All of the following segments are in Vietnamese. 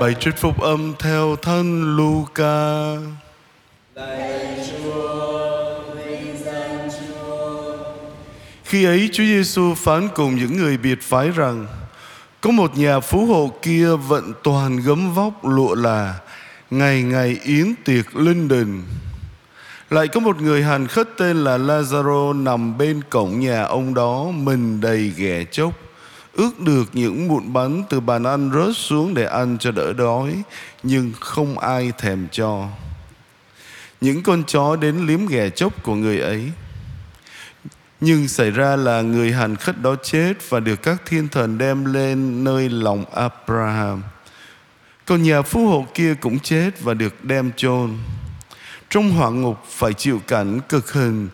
Bài trích phúc âm theo thân Luca. Khi ấy Chúa Giêsu phán cùng những người biệt phái rằng, có một nhà phú hộ kia vận toàn gấm vóc lụa là, ngày ngày yến tiệc linh đình. Lại có một người hàn khất tên là Lazaro nằm bên cổng nhà ông đó, mình đầy ghẻ chốc ước được những mụn bánh từ bàn ăn rớt xuống để ăn cho đỡ đói nhưng không ai thèm cho những con chó đến liếm ghè chốc của người ấy nhưng xảy ra là người hàn khất đó chết và được các thiên thần đem lên nơi lòng Abraham. Còn nhà phú hộ kia cũng chết và được đem chôn. Trong hỏa ngục phải chịu cảnh cực hình,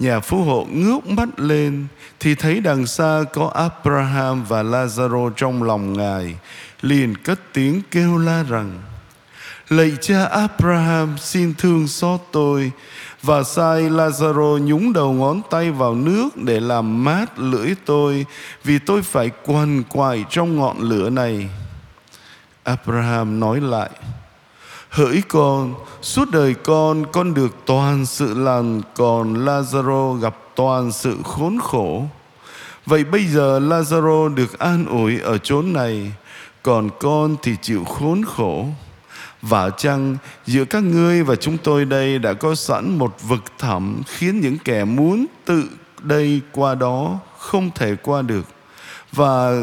nhà phú hộ ngước mắt lên thì thấy đằng xa có Abraham và Lazaro trong lòng ngài, liền cất tiếng kêu la rằng: Lạy cha Abraham xin thương xót tôi và sai Lazaro nhúng đầu ngón tay vào nước để làm mát lưỡi tôi vì tôi phải quằn quại trong ngọn lửa này. Abraham nói lại Hỡi con, suốt đời con con được toàn sự lành còn Lazaro gặp toàn sự khốn khổ. Vậy bây giờ Lazaro được an ủi ở chốn này, còn con thì chịu khốn khổ. Và chăng giữa các ngươi và chúng tôi đây đã có sẵn một vực thẳm khiến những kẻ muốn tự đây qua đó không thể qua được và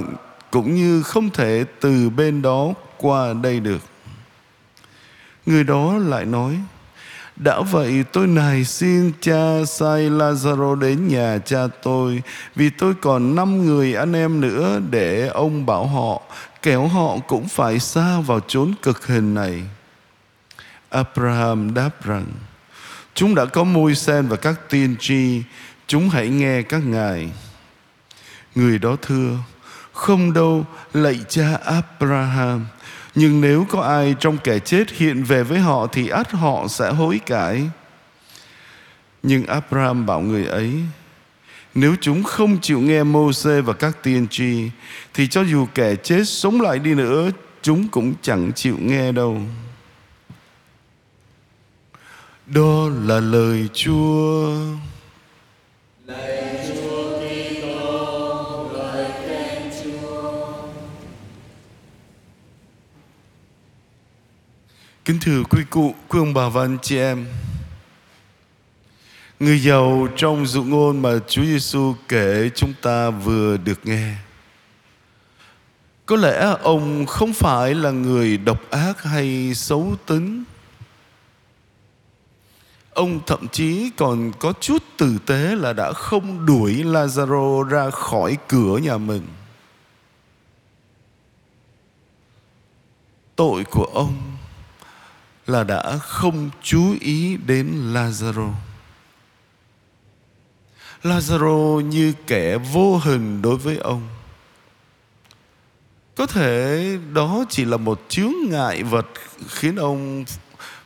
cũng như không thể từ bên đó qua đây được. Người đó lại nói, đã vậy tôi này xin cha sai Lazaro đến nhà cha tôi, Vì tôi còn năm người anh em nữa để ông bảo họ Kéo họ cũng phải xa vào chốn cực hình này. Abraham đáp rằng, Chúng đã có môi sen và các tiên tri, Chúng hãy nghe các ngài. Người đó thưa, Không đâu, lạy cha Abraham nhưng nếu có ai trong kẻ chết hiện về với họ thì ắt họ sẽ hối cải. Nhưng Abraham bảo người ấy, nếu chúng không chịu nghe Môse và các tiên tri thì cho dù kẻ chết sống lại đi nữa, chúng cũng chẳng chịu nghe đâu. Đó là lời Chúa. Lời Kính thưa quý cụ, quý ông bà và anh chị em. Người giàu trong dụ ngôn mà Chúa Giêsu kể chúng ta vừa được nghe. Có lẽ ông không phải là người độc ác hay xấu tính. Ông thậm chí còn có chút tử tế là đã không đuổi Lazaro ra khỏi cửa nhà mình. Tội của ông là đã không chú ý đến Lazaro. Lazaro như kẻ vô hình đối với ông. Có thể đó chỉ là một chướng ngại vật khiến ông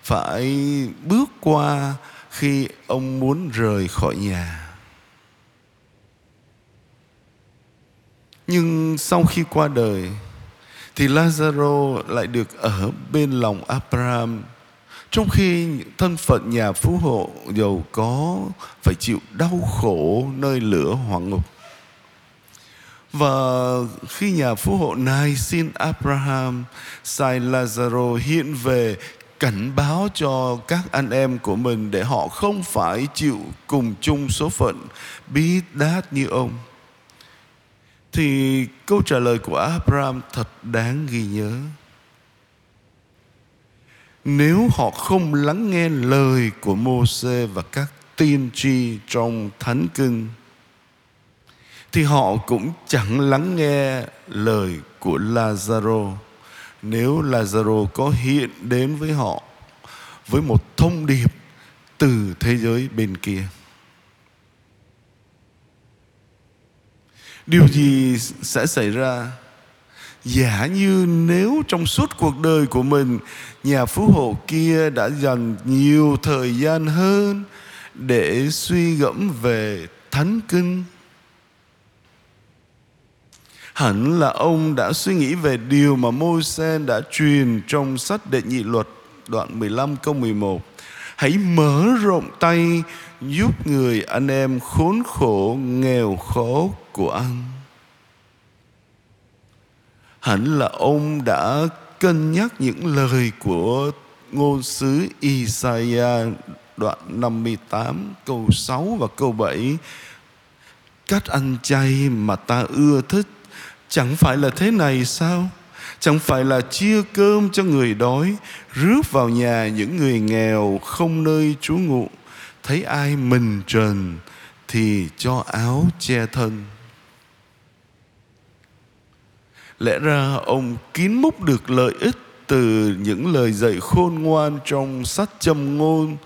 phải bước qua khi ông muốn rời khỏi nhà. Nhưng sau khi qua đời, thì Lazaro lại được ở bên lòng Abraham trong khi thân phận nhà phú hộ giàu có phải chịu đau khổ nơi lửa hỏa ngục và khi nhà phú hộ này xin Abraham, sai Lazaro hiện về cảnh báo cho các anh em của mình để họ không phải chịu cùng chung số phận bí đát như ông thì câu trả lời của Abraham thật đáng ghi nhớ. Nếu họ không lắng nghe lời của Môse và các tiên tri trong thánh kinh, thì họ cũng chẳng lắng nghe lời của Lazaro nếu Lazaro có hiện đến với họ, với một thông điệp từ thế giới bên kia. điều gì sẽ xảy ra giả như nếu trong suốt cuộc đời của mình, nhà phú hộ kia đã dành nhiều thời gian hơn để suy gẫm về thánh kinh, Hẳn là ông đã suy nghĩ về điều mà Môi-se đã truyền trong sách đệ nhị luật, đoạn 15 câu 11. Hãy mở rộng tay, giúp người anh em khốn khổ nghèo khó của anh. Hẳn là ông đã cân nhắc những lời của ngôn sứ Isaiah, đoạn 58 câu 6 và câu 7 Cách ăn chay mà ta ưa thích, Chẳng phải là thế này sao? Chẳng phải là chia cơm cho người đói, Rước vào nhà những người nghèo không nơi trú ngụ. Thấy ai mình trần Thì cho áo che thân. Lẽ ra ông kín múc được lợi ích từ những lời dạy khôn ngoan trong sách châm ngôn,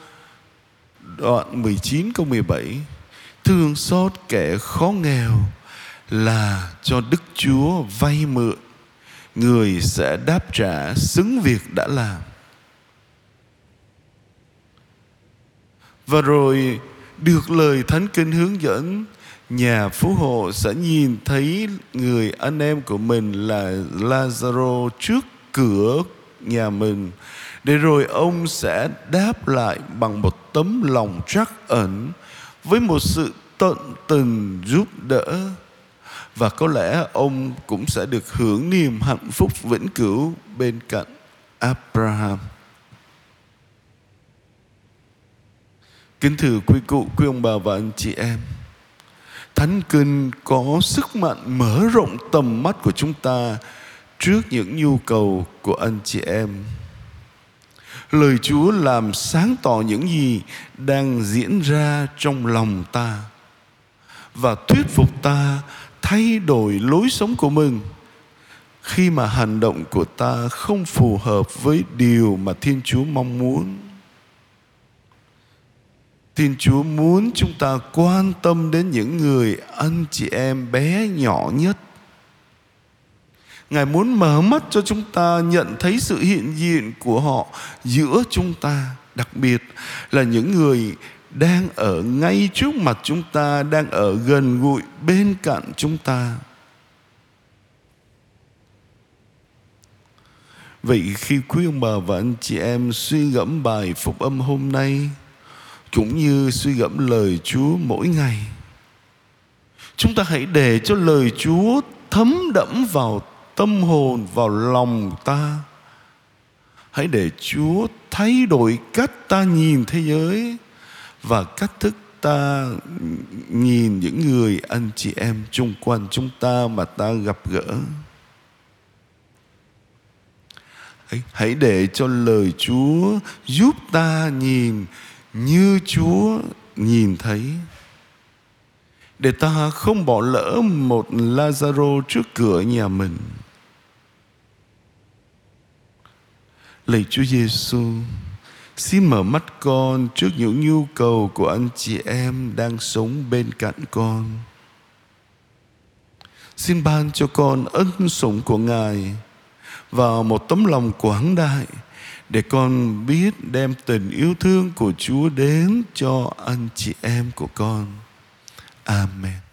đoạn 19 câu 17 thương xót kẻ khó nghèo là cho Đức Chúa vay mượn. Người sẽ đáp trả xứng việc đã làm. Và rồi được lời thánh kinh hướng dẫn nhà phú hộ sẽ nhìn thấy người anh em của mình là Lazaro trước cửa nhà mình để rồi ông sẽ đáp lại bằng một tấm lòng trắc ẩn với một sự tận tình giúp đỡ và có lẽ ông cũng sẽ được hưởng niềm hạnh phúc vĩnh cửu bên cạnh Abraham. Kính thưa quý cụ, quý ông bà và anh chị em, Thánh Kinh có sức mạnh mở rộng tầm mắt của chúng ta trước những nhu cầu của anh chị em. Lời chúa làm sáng tỏ những gì đang diễn ra trong lòng ta và thuyết phục ta thay đổi lối sống của mình. Khi mà hành động của ta không phù hợp với điều mà thiên chúa mong muốn thiên chúa muốn chúng ta quan tâm đến những người anh chị em bé nhỏ nhất Ngài muốn mở mắt cho chúng ta nhận thấy sự hiện diện của họ giữa chúng ta, đặc biệt là những người đang ở ngay trước mặt chúng ta, đang ở gần gũi bên cạnh chúng ta. Vậy khi quý ông bà và anh chị em suy gẫm bài phúc âm hôm nay cũng như suy gẫm lời Chúa mỗi ngày, chúng ta hãy để cho lời Chúa thấm đẫm vào tâm hồn vào lòng ta. Hãy để chúa thay đổi cách ta nhìn thế giới và cách thức ta nhìn những người anh chị em chung quanh chúng ta mà ta gặp gỡ. Hãy, để cho lời chúa giúp ta nhìn như chúa nhìn thấy để ta không bỏ lỡ một Lazaro trước cửa nhà mình Lạy Chúa Giêsu, xin mở mắt con trước những nhu cầu của anh chị em đang sống bên cạnh con. Xin ban cho con ân sủng của Ngài và một tấm lòng quảng đại để con biết đem tình yêu thương của Chúa đến cho anh chị em của con. Amen.